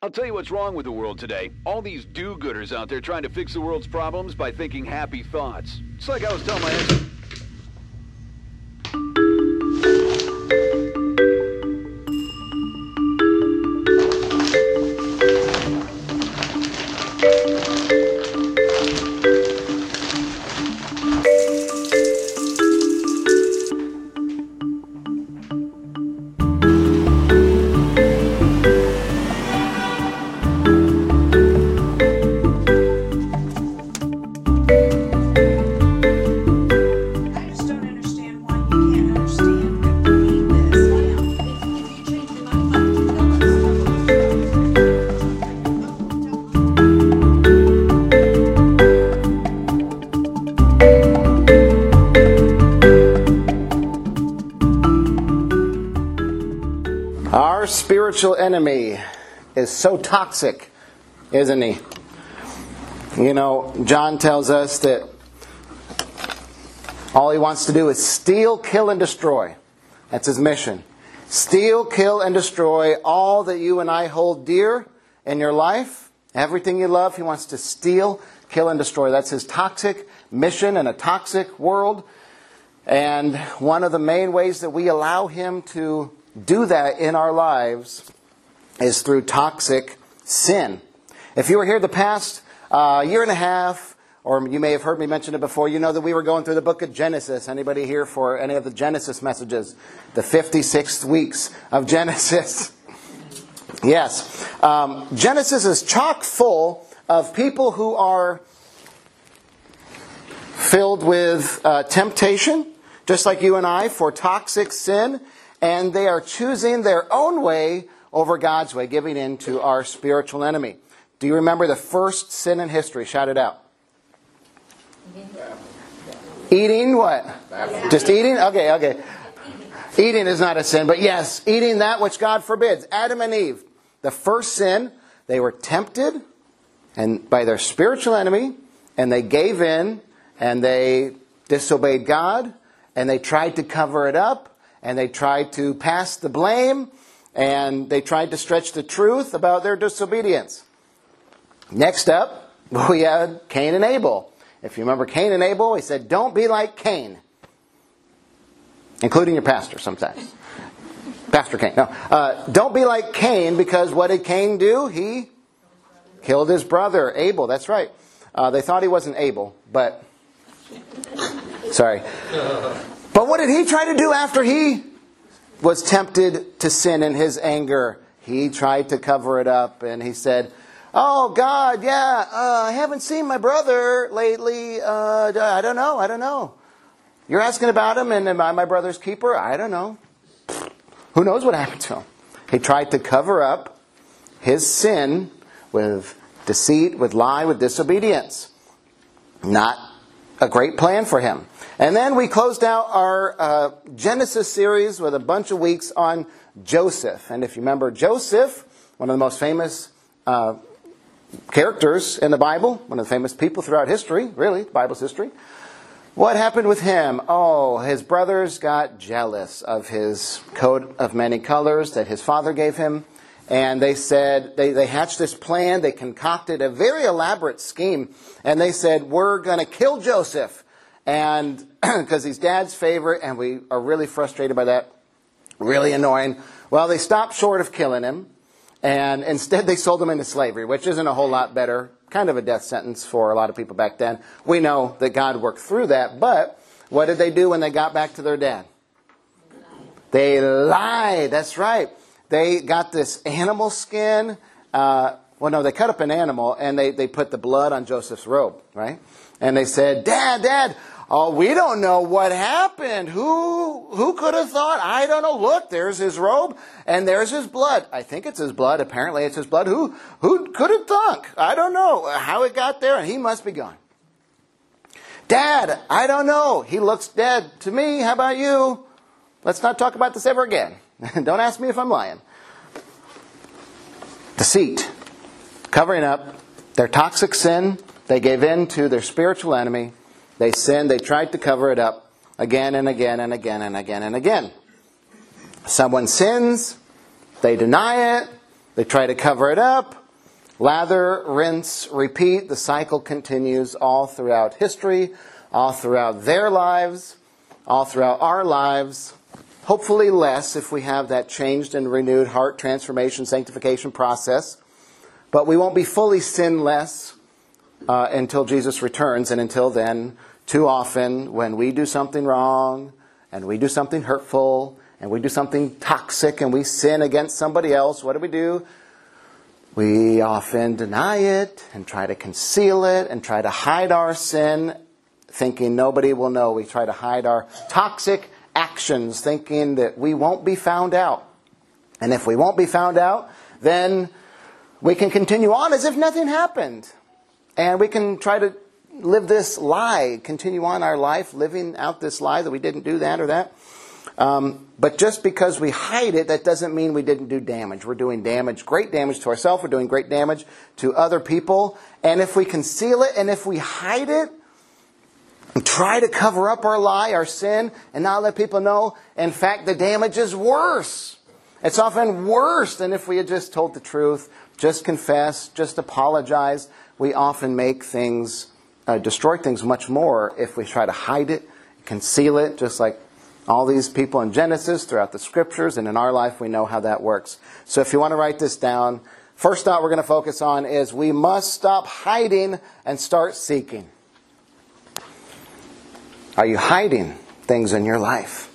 I'll tell you what's wrong with the world today. All these do gooders out there trying to fix the world's problems by thinking happy thoughts. It's like I was telling my ex. Spiritual enemy is so toxic, isn't he? You know, John tells us that all he wants to do is steal, kill, and destroy. That's his mission. Steal, kill, and destroy all that you and I hold dear in your life. Everything you love, he wants to steal, kill, and destroy. That's his toxic mission in a toxic world. And one of the main ways that we allow him to do that in our lives is through toxic sin. If you were here the past uh, year and a half, or you may have heard me mention it before, you know that we were going through the book of Genesis. Anybody here for any of the Genesis messages? The 56 weeks of Genesis. yes. Um, Genesis is chock full of people who are filled with uh, temptation, just like you and I, for toxic sin, and they are choosing their own way over God's way, giving in to our spiritual enemy. Do you remember the first sin in history? Shout it out. Eating what? Just eating? Okay, okay. Eating is not a sin, but yes, eating that which God forbids. Adam and Eve, the first sin, they were tempted and by their spiritual enemy, and they gave in and they disobeyed God and they tried to cover it up and they tried to pass the blame and they tried to stretch the truth about their disobedience. Next up, we had Cain and Abel. If you remember Cain and Abel, he said, Don't be like Cain, including your pastor sometimes. Pastor Cain. No, uh, don't be like Cain because what did Cain do? He killed his brother Abel. That's right. Uh, they thought he wasn't Abel, but sorry. But what did he try to do after he was tempted to sin in his anger? He tried to cover it up and he said, Oh, God, yeah, uh, I haven't seen my brother lately. Uh, I don't know, I don't know. You're asking about him and am I my brother's keeper? I don't know. Who knows what happened to him? He tried to cover up his sin with deceit, with lie, with disobedience. Not a great plan for him. And then we closed out our uh, Genesis series with a bunch of weeks on Joseph. And if you remember Joseph, one of the most famous uh, characters in the Bible, one of the famous people throughout history, really, the Bible's history. What happened with him? Oh, his brothers got jealous of his coat of many colors that his father gave him. And they said, they, they hatched this plan. They concocted a very elaborate scheme. And they said, we're going to kill Joseph. And because he's dad's favorite, and we are really frustrated by that, really annoying. Well, they stopped short of killing him. And instead, they sold him into slavery, which isn't a whole lot better. Kind of a death sentence for a lot of people back then. We know that God worked through that, but what did they do when they got back to their dad? They lied. That's right. They got this animal skin. Uh, well, no, they cut up an animal and they, they put the blood on Joseph's robe, right? And they said, Dad, Dad, oh, we don't know what happened. Who, who could have thought? I don't know. Look, there's his robe and there's his blood. I think it's his blood. Apparently it's his blood. Who, who could have thunk? I don't know how it got there and he must be gone. Dad, I don't know. He looks dead to me. How about you? Let's not talk about this ever again. don't ask me if I'm lying. Deceit, covering up their toxic sin. They gave in to their spiritual enemy. They sinned. They tried to cover it up again and again and again and again and again. Someone sins. They deny it. They try to cover it up. Lather, rinse, repeat. The cycle continues all throughout history, all throughout their lives, all throughout our lives. Hopefully, less if we have that changed and renewed heart transformation, sanctification process. But we won't be fully sinless uh, until Jesus returns. And until then, too often, when we do something wrong and we do something hurtful and we do something toxic and we sin against somebody else, what do we do? We often deny it and try to conceal it and try to hide our sin, thinking nobody will know. We try to hide our toxic actions, thinking that we won't be found out. And if we won't be found out, then we can continue on as if nothing happened. And we can try to live this lie, continue on our life living out this lie that we didn't do that or that. Um, but just because we hide it, that doesn't mean we didn't do damage. We're doing damage, great damage to ourselves. We're doing great damage to other people. And if we conceal it and if we hide it, and try to cover up our lie, our sin, and not let people know, in fact, the damage is worse. It's often worse than if we had just told the truth, just confessed, just apologized. We often make things, uh, destroy things much more if we try to hide it, conceal it, just like all these people in Genesis, throughout the scriptures, and in our life, we know how that works. So if you want to write this down, first thought we're going to focus on is we must stop hiding and start seeking. Are you hiding things in your life?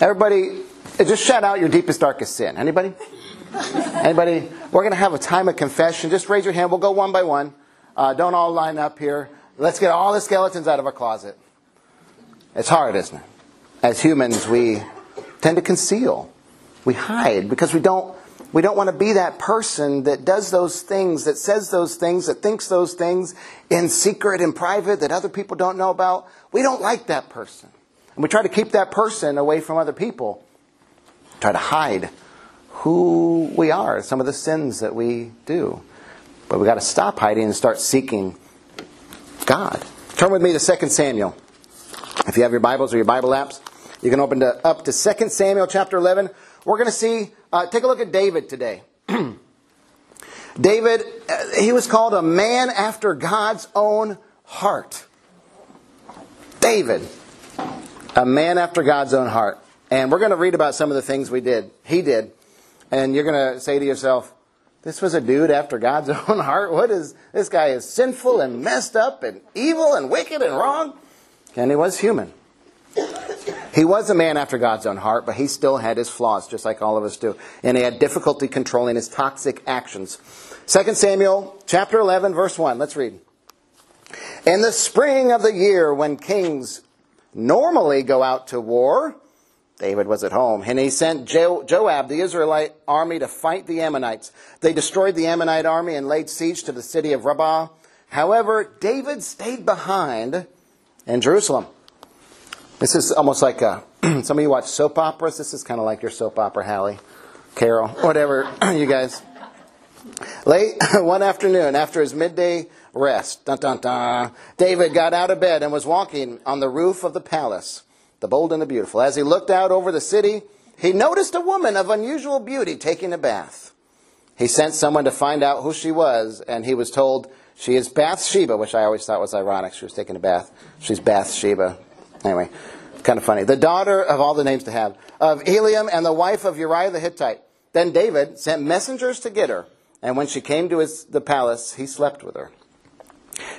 Everybody, just shout out your deepest, darkest sin. Anybody? Anybody? We're going to have a time of confession. Just raise your hand. We'll go one by one. Uh, don't all line up here. Let's get all the skeletons out of our closet. It's hard, isn't it? As humans, we tend to conceal. We hide because we don't we don't want to be that person that does those things, that says those things, that thinks those things in secret and private that other people don't know about. We don't like that person. And we try to keep that person away from other people. Try to hide who we are, some of the sins that we do. But we've got to stop hiding and start seeking God. Turn with me to 2 Samuel. If you have your Bibles or your Bible apps, you can open to, up to 2 Samuel chapter 11. We're going to see, uh, take a look at David today. David, uh, he was called a man after God's own heart. David, a man after God's own heart. And we're going to read about some of the things we did, he did. And you're going to say to yourself, this was a dude after God's own heart? What is, this guy is sinful and messed up and evil and wicked and wrong. And he was human. He was a man after God's own heart, but he still had his flaws, just like all of us do. And he had difficulty controlling his toxic actions. 2 Samuel chapter 11, verse 1. Let's read. In the spring of the year, when kings normally go out to war, David was at home, and he sent jo- Joab, the Israelite army, to fight the Ammonites. They destroyed the Ammonite army and laid siege to the city of Rabbah. However, David stayed behind in Jerusalem. This is almost like uh, a, some of you watch soap operas. This is kind of like your soap opera, Hallie, Carol, whatever, you guys. Late one afternoon, after his midday rest, dun, dun, dun, David got out of bed and was walking on the roof of the palace, the bold and the beautiful. As he looked out over the city, he noticed a woman of unusual beauty taking a bath. He sent someone to find out who she was, and he was told she is Bathsheba, which I always thought was ironic. She was taking a bath. She's Bathsheba. Anyway, kind of funny. The daughter of all the names to have, of Eliam and the wife of Uriah the Hittite. Then David sent messengers to get her, and when she came to his, the palace, he slept with her.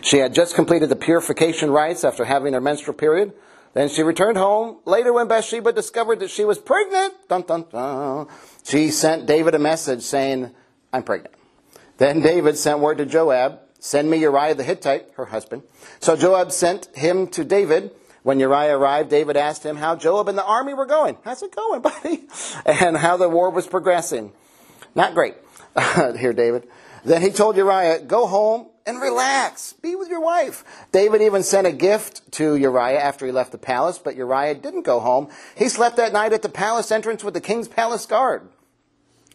She had just completed the purification rites after having her menstrual period. Then she returned home. Later, when Bathsheba discovered that she was pregnant, dun, dun, dun, she sent David a message saying, I'm pregnant. Then David sent word to Joab, Send me Uriah the Hittite, her husband. So Joab sent him to David. When Uriah arrived, David asked him how Joab and the army were going. How's it going, buddy? And how the war was progressing. Not great, here, David. Then he told Uriah, Go home and relax. Be with your wife. David even sent a gift to Uriah after he left the palace, but Uriah didn't go home. He slept that night at the palace entrance with the king's palace guard.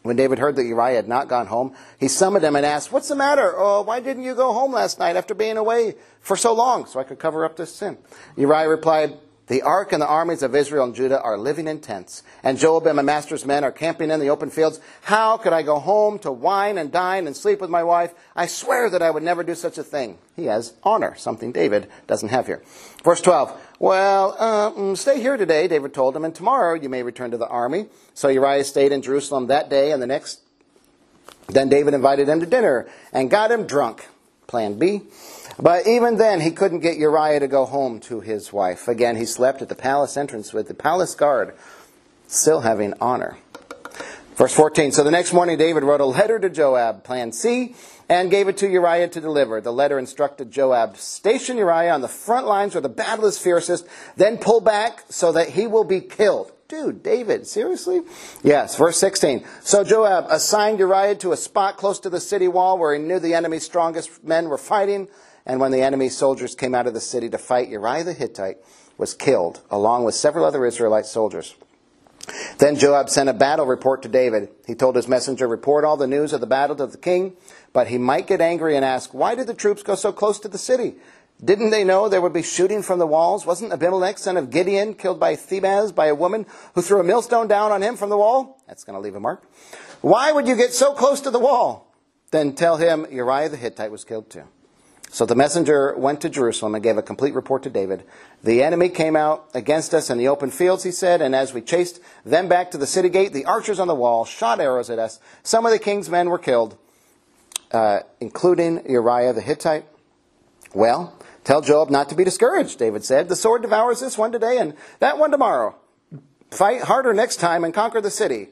When David heard that Uriah had not gone home, he summoned him and asked, What's the matter? Oh, why didn't you go home last night after being away for so long so I could cover up this sin? Uriah replied, The ark and the armies of Israel and Judah are living in tents, and Joab and my master's men are camping in the open fields. How could I go home to wine and dine and sleep with my wife? I swear that I would never do such a thing. He has honor, something David doesn't have here. Verse 12. Well, um, stay here today, David told him, and tomorrow you may return to the army. So Uriah stayed in Jerusalem that day and the next. Then David invited him to dinner and got him drunk. Plan B. But even then, he couldn't get Uriah to go home to his wife. Again, he slept at the palace entrance with the palace guard, still having honor. Verse 14 So the next morning, David wrote a letter to Joab, plan C, and gave it to Uriah to deliver. The letter instructed Joab station Uriah on the front lines where the battle is fiercest, then pull back so that he will be killed. Dude, David, seriously? Yes, verse 16. So Joab assigned Uriah to a spot close to the city wall where he knew the enemy's strongest men were fighting. And when the enemy's soldiers came out of the city to fight, Uriah the Hittite was killed, along with several other Israelite soldiers. Then Joab sent a battle report to David. He told his messenger, Report all the news of the battle to the king. But he might get angry and ask, Why did the troops go so close to the city? Didn't they know there would be shooting from the walls? Wasn't Abimelech, son of Gideon, killed by Thebez by a woman who threw a millstone down on him from the wall? That's going to leave a mark. Why would you get so close to the wall? Then tell him Uriah the Hittite was killed too. So the messenger went to Jerusalem and gave a complete report to David. The enemy came out against us in the open fields, he said, and as we chased them back to the city gate, the archers on the wall shot arrows at us. Some of the king's men were killed, uh, including Uriah the Hittite. Well, tell Joab not to be discouraged, David said. The sword devours this one today and that one tomorrow. Fight harder next time and conquer the city.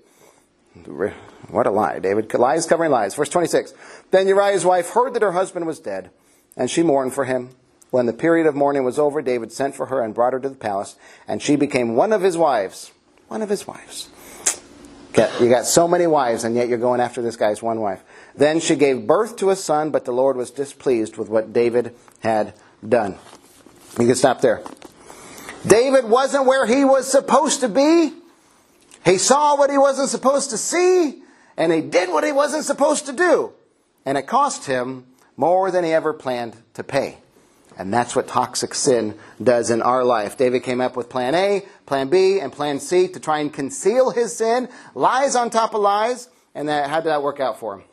What a lie, David. Lies covering lies. Verse 26. Then Uriah's wife heard that her husband was dead and she mourned for him. When the period of mourning was over, David sent for her and brought her to the palace, and she became one of his wives. One of his wives. You got so many wives, and yet you're going after this guy's one wife. Then she gave birth to a son, but the Lord was displeased with what David had done. You can stop there. David wasn't where he was supposed to be. He saw what he wasn't supposed to see, and he did what he wasn't supposed to do. And it cost him more than he ever planned to pay. And that's what toxic sin does in our life. David came up with plan A, plan B, and plan C to try and conceal his sin, lies on top of lies, and that, how did that work out for him?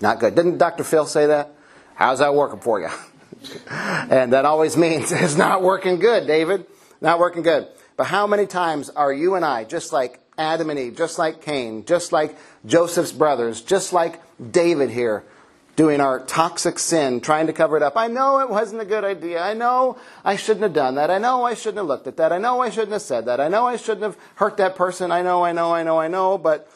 Not good. Didn't Dr. Phil say that? How's that working for you? and that always means it's not working good, David. Not working good. But how many times are you and I, just like Adam and Eve, just like Cain, just like Joseph's brothers, just like David here, doing our toxic sin, trying to cover it up. I know it wasn't a good idea. I know I shouldn't have done that. I know I shouldn't have looked at that. I know I shouldn't have said that. I know I shouldn't have hurt that person. I know, I know, I know, I know, but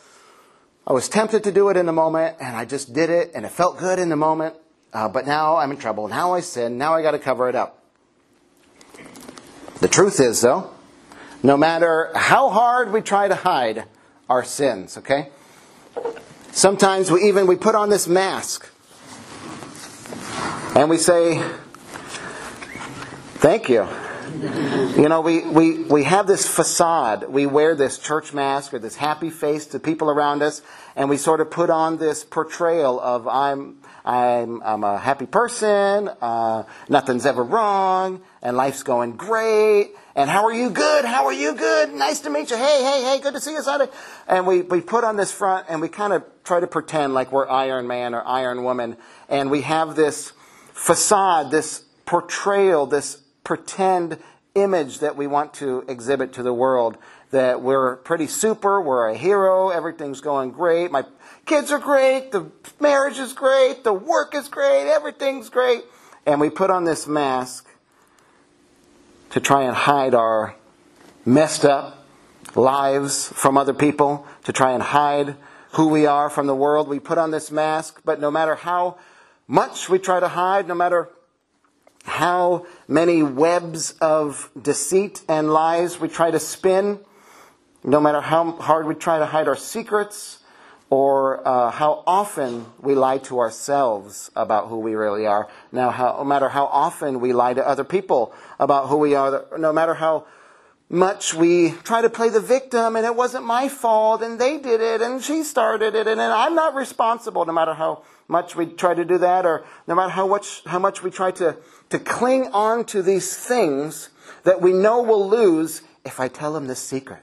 I was tempted to do it in the moment and I just did it and it felt good in the moment. Uh, but now I'm in trouble. Now I sin. Now I got to cover it up. The truth is, though, no matter how hard we try to hide our sins, okay? Sometimes we even we put on this mask and we say, Thank you. You know, we, we, we have this facade. We wear this church mask or this happy face to people around us, and we sort of put on this portrayal of I'm, I'm, I'm a happy person, uh, nothing's ever wrong, and life's going great, and how are you? Good. How are you? Good. Nice to meet you. Hey, hey, hey, good to see you, Sunday. And we, we put on this front, and we kind of try to pretend like we're Iron Man or Iron Woman, and we have this facade, this portrayal, this pretend image that we want to exhibit to the world that we're pretty super, we're a hero, everything's going great, my kids are great, the marriage is great, the work is great, everything's great. And we put on this mask to try and hide our messed up lives from other people, to try and hide who we are from the world. We put on this mask, but no matter how much we try to hide, no matter how many webs of deceit and lies we try to spin, no matter how hard we try to hide our secrets, or uh, how often we lie to ourselves about who we really are. Now, how, no matter how often we lie to other people about who we are, no matter how much we try to play the victim and it wasn't my fault and they did it and she started it and, and I'm not responsible no matter how much we try to do that or no matter how much, how much we try to, to cling on to these things that we know we'll lose if I tell them this secret.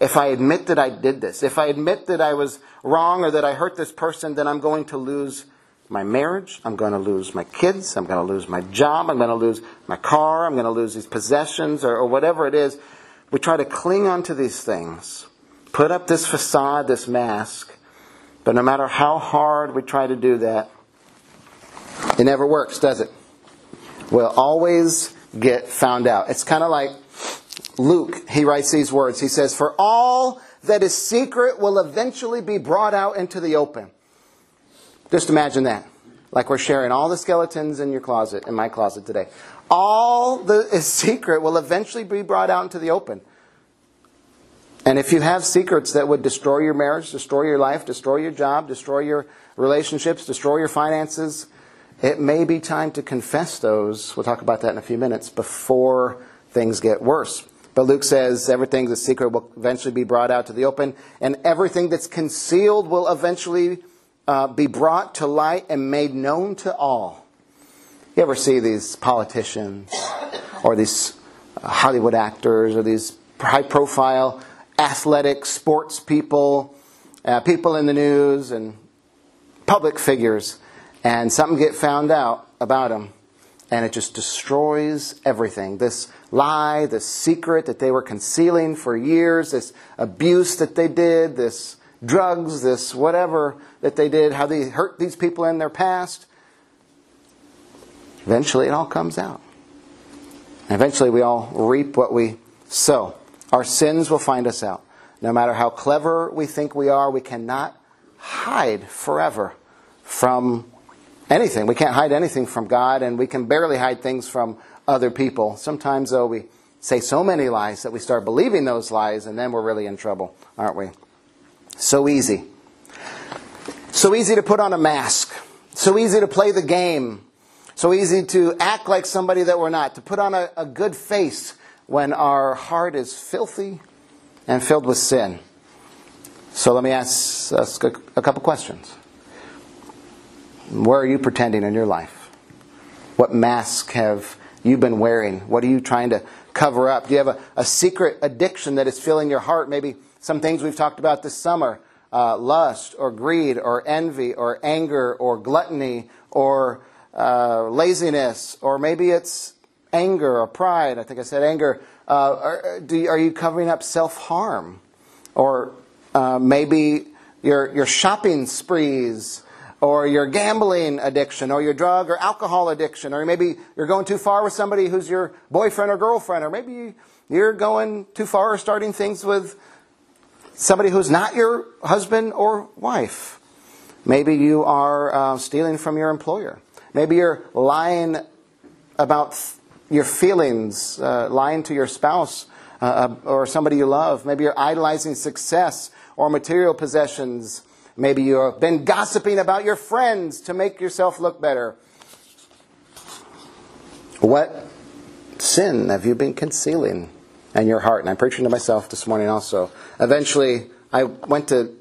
If I admit that I did this, if I admit that I was wrong or that I hurt this person, then I'm going to lose my marriage. I'm going to lose my kids. I'm going to lose my job. I'm going to lose my car. I'm going to lose these possessions or, or whatever it is. We try to cling onto these things, put up this facade, this mask, but no matter how hard we try to do that, it never works, does it? We'll always get found out. It's kind of like Luke, he writes these words. He says, For all that is secret will eventually be brought out into the open. Just imagine that. Like we're sharing all the skeletons in your closet, in my closet today. All is secret will eventually be brought out into the open. And if you have secrets that would destroy your marriage, destroy your life, destroy your job, destroy your relationships, destroy your finances, it may be time to confess those. We'll talk about that in a few minutes before things get worse. But Luke says everything that's secret will eventually be brought out to the open, and everything that's concealed will eventually uh, be brought to light and made known to all. You ever see these politicians or these Hollywood actors or these high profile athletic sports people, uh, people in the news, and public figures, and something get found out about them, and it just destroys everything. This lie, this secret that they were concealing for years, this abuse that they did, this drugs, this whatever that they did, how they hurt these people in their past. Eventually, it all comes out. Eventually, we all reap what we sow. Our sins will find us out. No matter how clever we think we are, we cannot hide forever from anything. We can't hide anything from God, and we can barely hide things from other people. Sometimes, though, we say so many lies that we start believing those lies, and then we're really in trouble, aren't we? So easy. So easy to put on a mask. So easy to play the game. So easy to act like somebody that we're not. To put on a, a good face when our heart is filthy and filled with sin. So let me ask, ask a, a couple questions. Where are you pretending in your life? What mask have you been wearing? What are you trying to cover up? Do you have a, a secret addiction that is filling your heart? Maybe some things we've talked about this summer uh, lust or greed or envy or anger or gluttony or uh, laziness, or maybe it's anger or pride. I think I said anger. Uh, are, do, are, you covering up self harm? Or uh, maybe your, your shopping sprees, or your gambling addiction, or your drug or alcohol addiction, or maybe you're going too far with somebody who's your boyfriend or girlfriend, or maybe you're going too far starting things with somebody who's not your husband or wife. Maybe you are uh, stealing from your employer. Maybe you're lying about your feelings, uh, lying to your spouse uh, uh, or somebody you love. Maybe you're idolizing success or material possessions. Maybe you've been gossiping about your friends to make yourself look better. What sin have you been concealing in your heart? And I'm preaching to myself this morning also. Eventually, I went to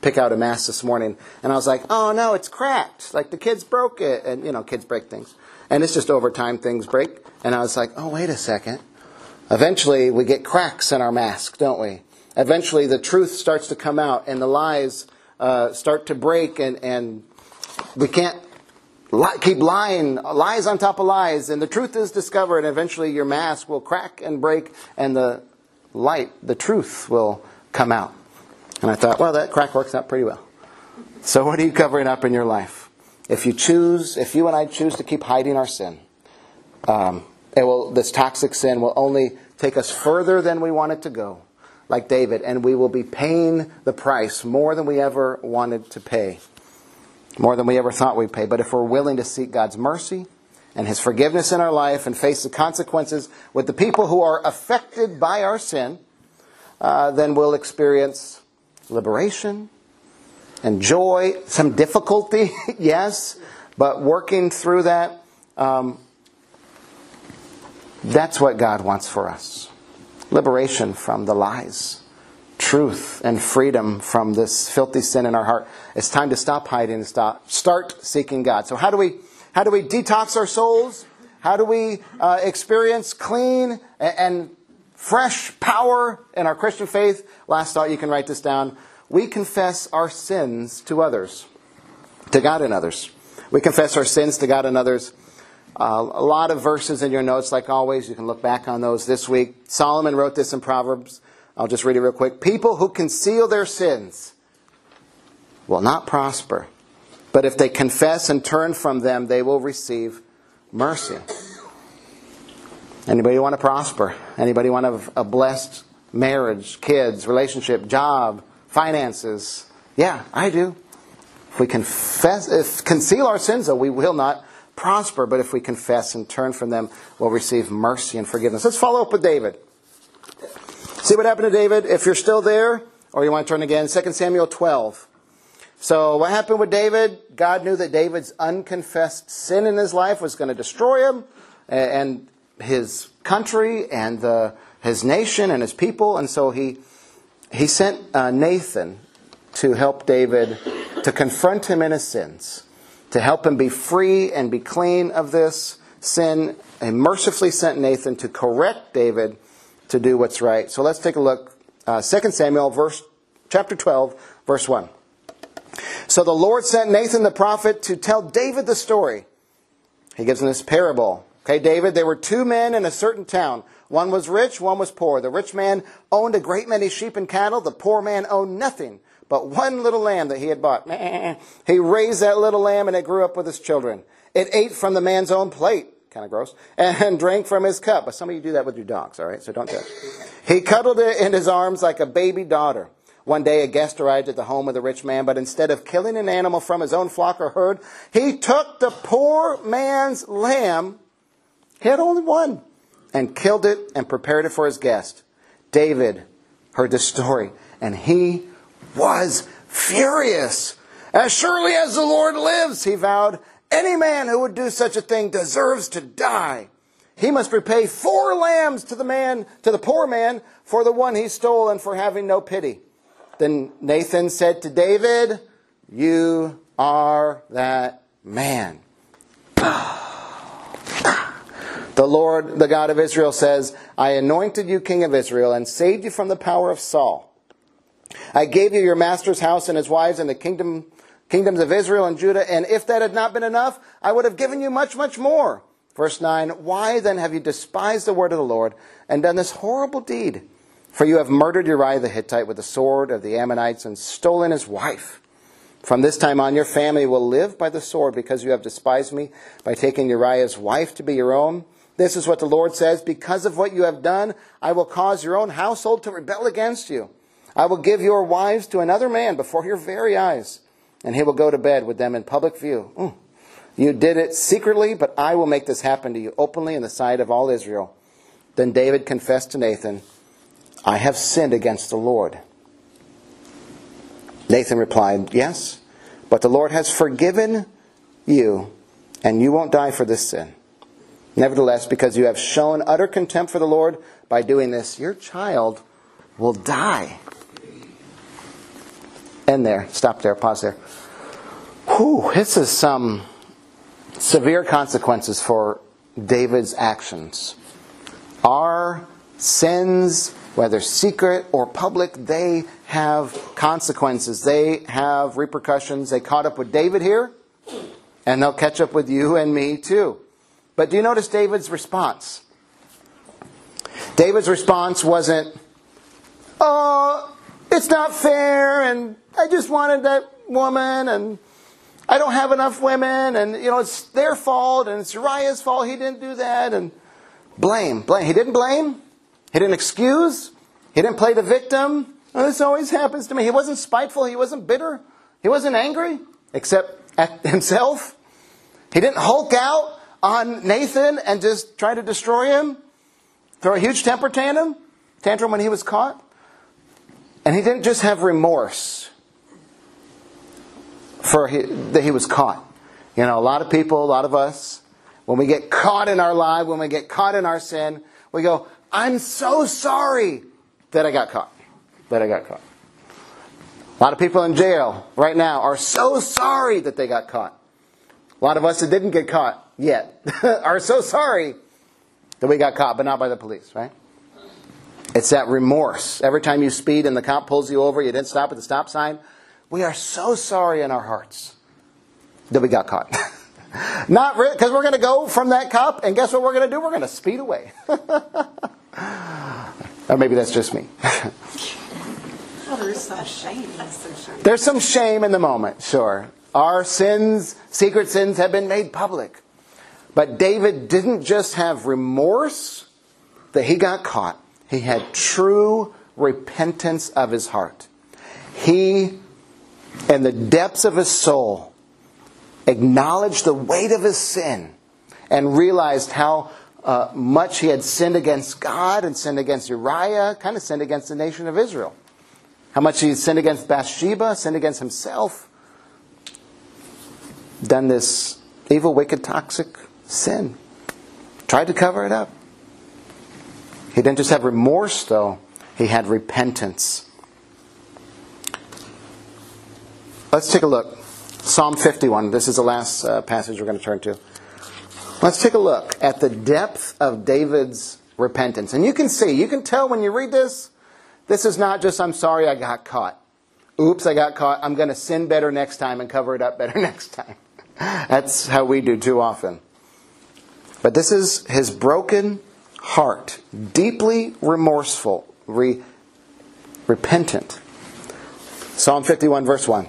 pick out a mask this morning, and I was like, "Oh no, it's cracked! Like the kids broke it." And you know, kids break things, and it's just over time things break. And I was like, "Oh wait a second. Eventually, we get cracks in our mask, don't we? Eventually, the truth starts to come out, and the lies uh, start to break, and and we can't." Li- keep lying, lies on top of lies, and the truth is discovered, and eventually your mask will crack and break, and the light, the truth, will come out. And I thought, well, that crack works out pretty well. So, what are you covering up in your life? If you choose, if you and I choose to keep hiding our sin, um, it will, this toxic sin will only take us further than we want it to go, like David, and we will be paying the price more than we ever wanted to pay, more than we ever thought we'd pay. But if we're willing to seek God's mercy and His forgiveness in our life and face the consequences with the people who are affected by our sin, uh, then we'll experience liberation and joy, some difficulty, yes, but working through that, um, that's what God wants for us. liberation from the lies, truth, and freedom from this filthy sin in our heart. It's time to stop hiding and stop, start seeking God. So how do we, how do we detox our souls? How do we uh, experience clean and, and fresh power in our Christian faith? Last thought, you can write this down. We confess our sins to others, to God and others. We confess our sins to God and others. Uh, a lot of verses in your notes, like always. You can look back on those this week. Solomon wrote this in Proverbs. I'll just read it real quick. People who conceal their sins will not prosper, but if they confess and turn from them, they will receive mercy. Anybody want to prosper? Anybody want a, a blessed marriage, kids, relationship, job, finances? Yeah, I do. If we confess, if conceal our sins, though, we will not prosper. But if we confess and turn from them, we'll receive mercy and forgiveness. Let's follow up with David. See what happened to David? If you're still there, or you want to turn again, 2 Samuel 12. So what happened with David? God knew that David's unconfessed sin in his life was going to destroy him and his country and the, his nation and his people. And so he, he sent uh, Nathan to help David to confront him in his sins, to help him be free and be clean of this sin. He mercifully sent Nathan to correct David to do what's right. So let's take a look. Uh, 2 Samuel, verse, chapter 12, verse 1. So the Lord sent Nathan the prophet to tell David the story. He gives him this parable. Okay, David, there were two men in a certain town. One was rich, one was poor. The rich man owned a great many sheep and cattle. The poor man owned nothing but one little lamb that he had bought. He raised that little lamb and it grew up with his children. It ate from the man's own plate. Kind of gross. And drank from his cup. But some of you do that with your dogs, all right? So don't do it. He cuddled it in his arms like a baby daughter. One day a guest arrived at the home of the rich man, but instead of killing an animal from his own flock or herd, he took the poor man's lamb, he had only one, and killed it and prepared it for his guest. David heard the story, and he was furious. As surely as the Lord lives, he vowed, any man who would do such a thing deserves to die. He must repay four lambs to the man, to the poor man, for the one he stole and for having no pity. Then Nathan said to David, You are that man. The Lord, the God of Israel says, I anointed you king of Israel and saved you from the power of Saul. I gave you your master's house and his wives and the kingdom, kingdoms of Israel and Judah, and if that had not been enough, I would have given you much, much more. Verse 9, why then have you despised the word of the Lord and done this horrible deed? For you have murdered Uriah the Hittite with the sword of the Ammonites and stolen his wife. From this time on, your family will live by the sword because you have despised me by taking Uriah's wife to be your own. This is what the Lord says Because of what you have done, I will cause your own household to rebel against you. I will give your wives to another man before your very eyes, and he will go to bed with them in public view. Mm. You did it secretly, but I will make this happen to you openly in the sight of all Israel. Then David confessed to Nathan, I have sinned against the Lord. Nathan replied, Yes, but the Lord has forgiven you, and you won't die for this sin. Nevertheless, because you have shown utter contempt for the Lord by doing this, your child will die. End there. Stop there. Pause there. Whew, this is some severe consequences for David's actions. Our sins, whether secret or public, they have consequences. They have repercussions. They caught up with David here, and they'll catch up with you and me too. But do you notice David's response? David's response wasn't, oh, it's not fair, and I just wanted that woman, and I don't have enough women, and you know it's their fault, and it's Uriah's fault. He didn't do that, and blame, blame. He didn't blame. He didn't excuse. He didn't play the victim. Oh, this always happens to me. He wasn't spiteful. He wasn't bitter. He wasn't angry, except at himself. He didn't hulk out on Nathan and just try to destroy him, throw a huge temper tantrum, tantrum when he was caught. And he didn't just have remorse for he, that he was caught. You know, a lot of people, a lot of us, when we get caught in our lie, when we get caught in our sin, we go, I'm so sorry that I got caught. That I got caught. A lot of people in jail right now are so sorry that they got caught. A lot of us that didn't get caught yet are so sorry that we got caught, but not by the police, right? It's that remorse. Every time you speed and the cop pulls you over, you didn't stop at the stop sign. We are so sorry in our hearts that we got caught. Not because we're going to go from that cop, and guess what we're going to do? We're going to speed away. or maybe that's just me. Oh, well, there is some shame. There's some shame in the moment, sure. Our sins, secret sins, have been made public. But David didn't just have remorse that he got caught, he had true repentance of his heart. He, in the depths of his soul, acknowledged the weight of his sin and realized how uh, much he had sinned against God and sinned against Uriah, kind of sinned against the nation of Israel. How much he sinned against Bathsheba, sinned against himself, done this evil, wicked, toxic sin. Tried to cover it up. He didn't just have remorse, though, he had repentance. Let's take a look. Psalm 51. This is the last uh, passage we're going to turn to. Let's take a look at the depth of David's repentance. And you can see, you can tell when you read this, this is not just, I'm sorry I got caught. Oops, I got caught. I'm going to sin better next time and cover it up better next time. That's how we do too often. But this is his broken heart, deeply remorseful, re- repentant. Psalm 51, verse 1.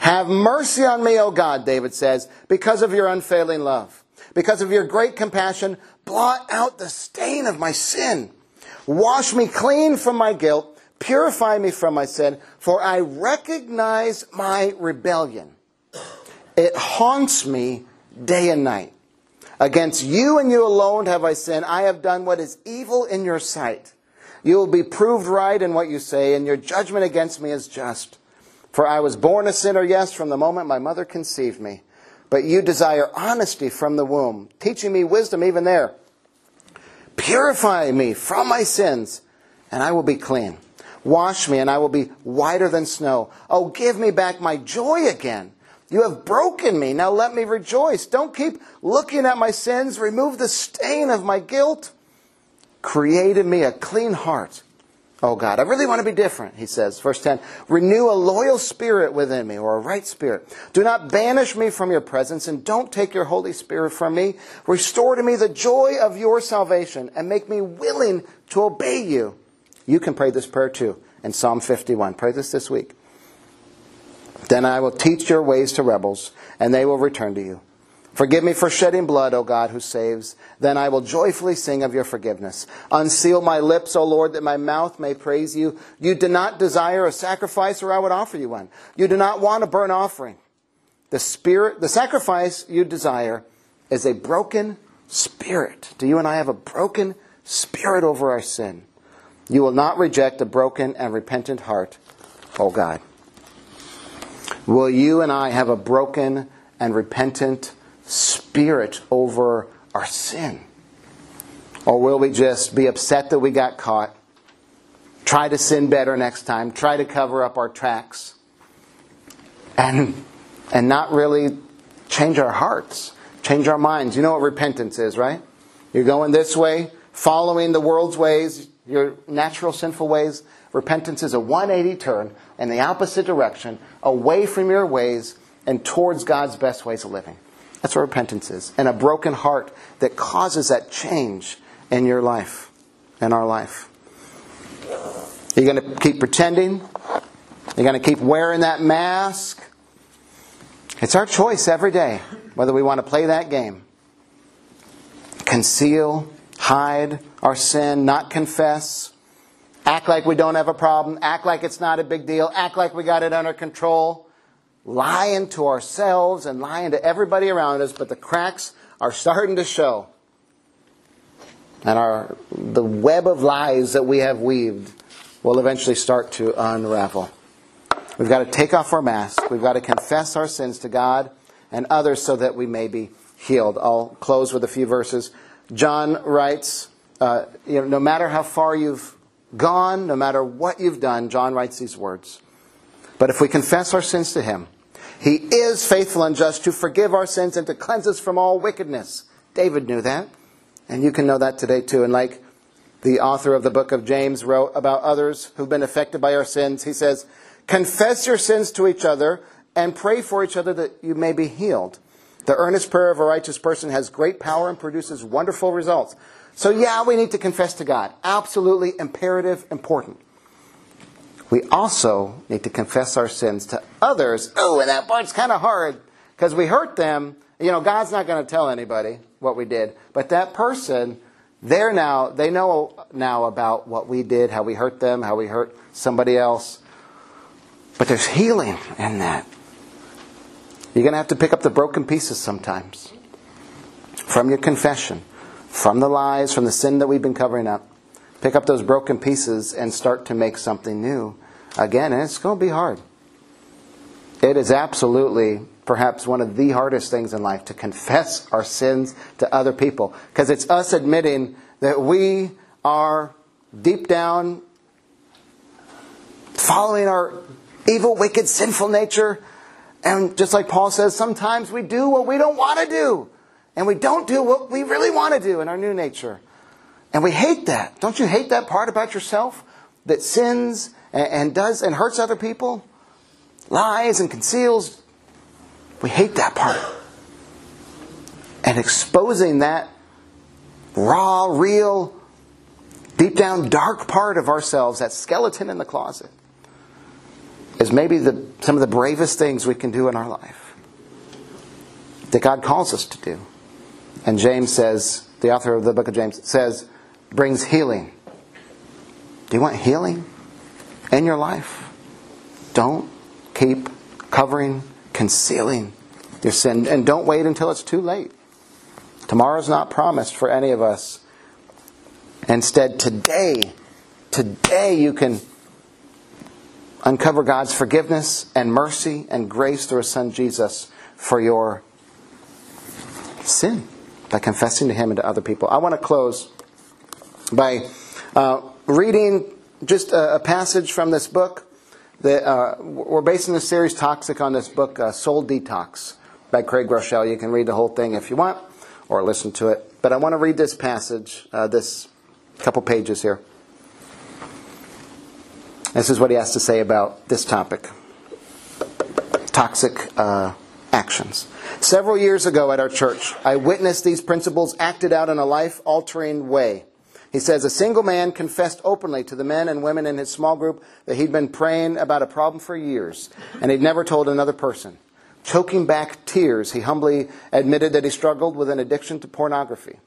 Have mercy on me, O God, David says, because of your unfailing love. Because of your great compassion, blot out the stain of my sin. Wash me clean from my guilt. Purify me from my sin, for I recognize my rebellion. It haunts me day and night. Against you and you alone have I sinned. I have done what is evil in your sight. You will be proved right in what you say, and your judgment against me is just. For I was born a sinner, yes, from the moment my mother conceived me. But you desire honesty from the womb, teaching me wisdom even there. Purify me from my sins, and I will be clean. Wash me, and I will be whiter than snow. Oh, give me back my joy again. You have broken me. Now let me rejoice. Don't keep looking at my sins. Remove the stain of my guilt. Create in me a clean heart. Oh God, I really want to be different, he says. Verse 10 Renew a loyal spirit within me, or a right spirit. Do not banish me from your presence, and don't take your Holy Spirit from me. Restore to me the joy of your salvation, and make me willing to obey you. You can pray this prayer too in Psalm 51. Pray this this week. Then I will teach your ways to rebels, and they will return to you. Forgive me for shedding blood, O God who saves. Then I will joyfully sing of your forgiveness. Unseal my lips, O Lord, that my mouth may praise you. You do not desire a sacrifice, or I would offer you one. You do not want a burnt offering. The spirit, the sacrifice you desire is a broken spirit. Do you and I have a broken spirit over our sin? You will not reject a broken and repentant heart, O God. Will you and I have a broken and repentant spirit over our sin? Or will we just be upset that we got caught, try to sin better next time, try to cover up our tracks, and, and not really change our hearts, change our minds? You know what repentance is, right? You're going this way, following the world's ways, your natural sinful ways. Repentance is a 180 turn in the opposite direction, away from your ways and towards God's best ways of living. That's what repentance is. And a broken heart that causes that change in your life, in our life. You're going to keep pretending. You're going to keep wearing that mask. It's our choice every day whether we want to play that game. Conceal, hide our sin, not confess, act like we don't have a problem, act like it's not a big deal, act like we got it under control, lying to ourselves and lying to everybody around us, but the cracks are starting to show. And our, the web of lies that we have weaved will eventually start to unravel. We've got to take off our mask. We've got to confess our sins to God and others so that we may be healed. I'll close with a few verses. John writes, uh, you know, no matter how far you've gone, no matter what you've done, John writes these words. But if we confess our sins to him, he is faithful and just to forgive our sins and to cleanse us from all wickedness. David knew that. And you can know that today too. And like the author of the book of James wrote about others who've been affected by our sins, he says, Confess your sins to each other and pray for each other that you may be healed. The earnest prayer of a righteous person has great power and produces wonderful results. So, yeah, we need to confess to God. Absolutely imperative, important. We also need to confess our sins to others. Oh, and that part's kind of hard because we hurt them. You know, God's not going to tell anybody what we did, but that person, they're now, they know now about what we did, how we hurt them, how we hurt somebody else. But there's healing in that. You're going to have to pick up the broken pieces sometimes from your confession, from the lies, from the sin that we've been covering up. Pick up those broken pieces and start to make something new again. And it's going to be hard. It is absolutely perhaps one of the hardest things in life to confess our sins to other people because it's us admitting that we are deep down following our evil, wicked, sinful nature. And just like Paul says, sometimes we do what we don't want to do. And we don't do what we really want to do in our new nature. And we hate that. Don't you hate that part about yourself? That sins and, and does and hurts other people? Lies and conceals. We hate that part. And exposing that raw, real, deep down dark part of ourselves, that skeleton in the closet, is maybe the, some of the bravest things we can do in our life. That God calls us to do. And James says, the author of the book of James says, brings healing. Do you want healing in your life? Don't keep covering, concealing your sin. And don't wait until it's too late. Tomorrow's not promised for any of us. Instead, today, today you can uncover God's forgiveness and mercy and grace through His Son Jesus for your sin by confessing to Him and to other people. I want to close by uh, reading just a, a, passage from this book. That, uh, we're basing this series Toxic on this book, uh, Soul Detox by Craig Groeschel. You can read the whole thing if you want or listen to it. But I want to read this passage, uh, this couple pages here. This is what he has to say about this topic toxic uh, actions. Several years ago at our church, I witnessed these principles acted out in a life altering way. He says, A single man confessed openly to the men and women in his small group that he'd been praying about a problem for years, and he'd never told another person. Choking back tears, he humbly admitted that he struggled with an addiction to pornography.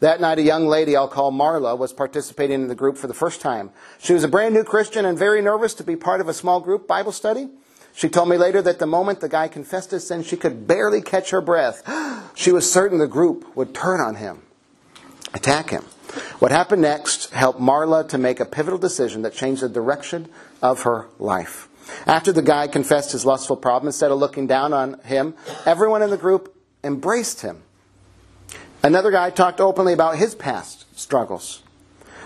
That night, a young lady I'll call Marla was participating in the group for the first time. She was a brand new Christian and very nervous to be part of a small group Bible study. She told me later that the moment the guy confessed his sin, she could barely catch her breath. She was certain the group would turn on him, attack him. What happened next helped Marla to make a pivotal decision that changed the direction of her life. After the guy confessed his lustful problem, instead of looking down on him, everyone in the group embraced him. Another guy talked openly about his past struggles.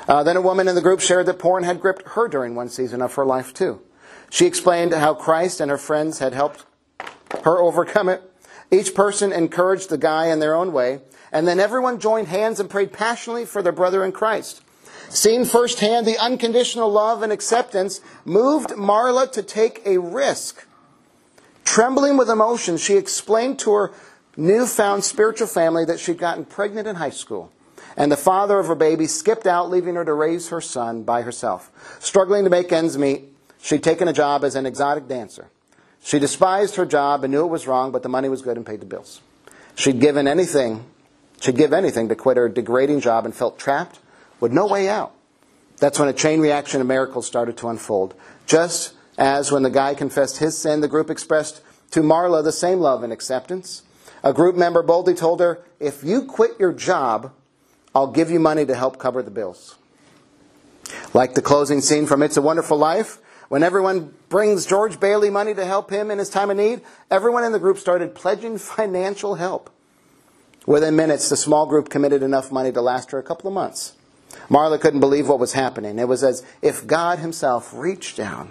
Uh, then a woman in the group shared that porn had gripped her during one season of her life, too. She explained how Christ and her friends had helped her overcome it. Each person encouraged the guy in their own way, and then everyone joined hands and prayed passionately for their brother in Christ. Seeing firsthand the unconditional love and acceptance moved Marla to take a risk. Trembling with emotion, she explained to her newfound spiritual family that she'd gotten pregnant in high school. And the father of her baby skipped out, leaving her to raise her son by herself. Struggling to make ends meet, she'd taken a job as an exotic dancer. She despised her job and knew it was wrong, but the money was good and paid the bills. She'd given anything, she'd give anything to quit her degrading job and felt trapped with no way out. That's when a chain reaction of miracles started to unfold. Just as when the guy confessed his sin, the group expressed to Marla the same love and acceptance. A group member boldly told her, If you quit your job, I'll give you money to help cover the bills. Like the closing scene from It's a Wonderful Life, when everyone brings George Bailey money to help him in his time of need, everyone in the group started pledging financial help. Within minutes, the small group committed enough money to last her a couple of months. Marla couldn't believe what was happening. It was as if God Himself reached down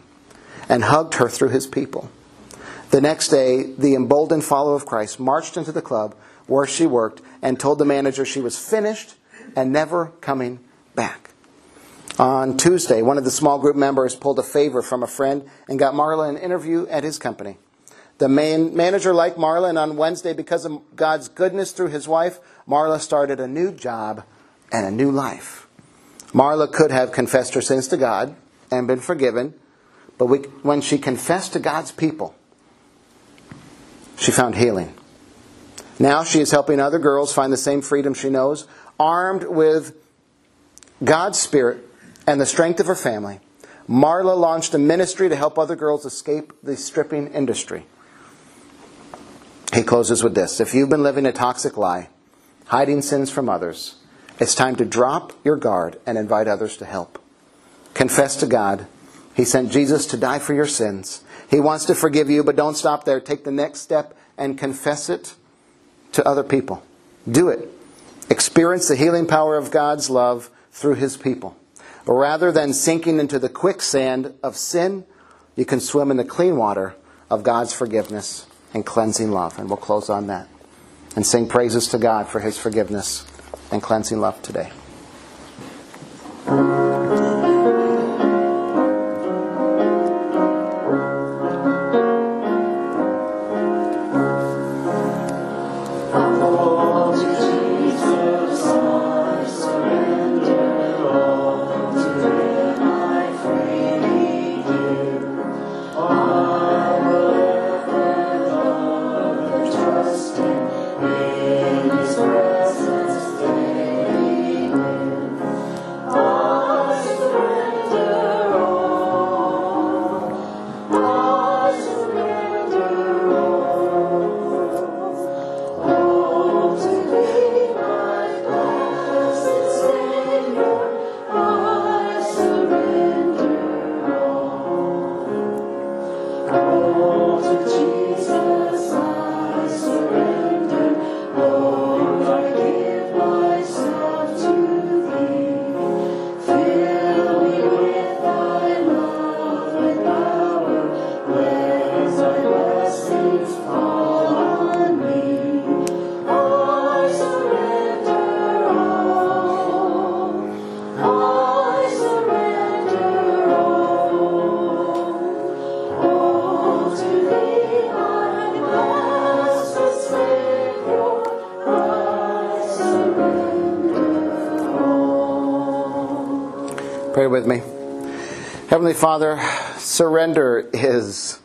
and hugged her through His people. The next day, the emboldened follower of Christ marched into the club where she worked and told the manager she was finished and never coming back. On Tuesday, one of the small group members pulled a favor from a friend and got Marla an interview at his company. The main manager liked Marla, and on Wednesday, because of God's goodness through his wife, Marla started a new job and a new life. Marla could have confessed her sins to God and been forgiven, but we, when she confessed to God's people, she found healing. Now she is helping other girls find the same freedom she knows, armed with God's Spirit and the strength of her family. Marla launched a ministry to help other girls escape the stripping industry. He closes with this If you've been living a toxic lie, hiding sins from others, it's time to drop your guard and invite others to help. Confess to God. He sent Jesus to die for your sins. He wants to forgive you, but don't stop there. Take the next step and confess it to other people. Do it. Experience the healing power of God's love through His people. Rather than sinking into the quicksand of sin, you can swim in the clean water of God's forgiveness and cleansing love. And we'll close on that and sing praises to God for His forgiveness and cleansing love today. Father, surrender is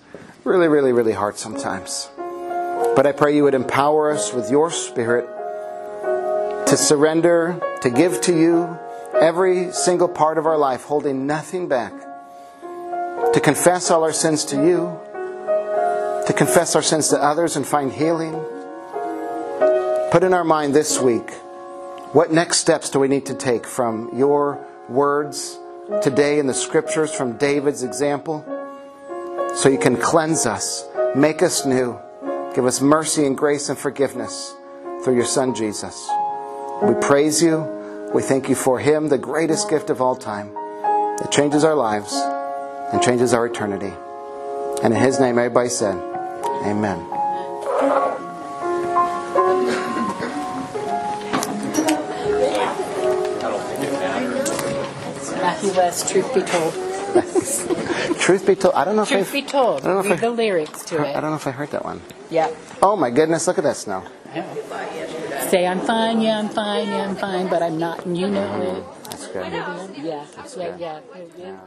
really, really, really hard sometimes. But I pray you would empower us with your Spirit to surrender, to give to you every single part of our life, holding nothing back, to confess all our sins to you, to confess our sins to others and find healing. Put in our mind this week what next steps do we need to take from your words today in the scriptures, from David's example, so you can cleanse us, make us new, give us mercy and grace and forgiveness through your Son Jesus. We praise you. We thank you for him, the greatest gift of all time that changes our lives and changes our eternity. And in his name, everybody said, Amen. West, Truth Be Told. Truth be told, I don't know if Truth I, Be Told. I don't know if Read I- the lyrics to it. I don't know if I heard that one. Yeah. Oh my goodness, look at that snow. Say I'm fine, yeah, I'm fine, yeah, I'm fine, but I'm not, and you know mm-hmm. it. That's good. Yeah, yeah, yeah, yeah. Yeah.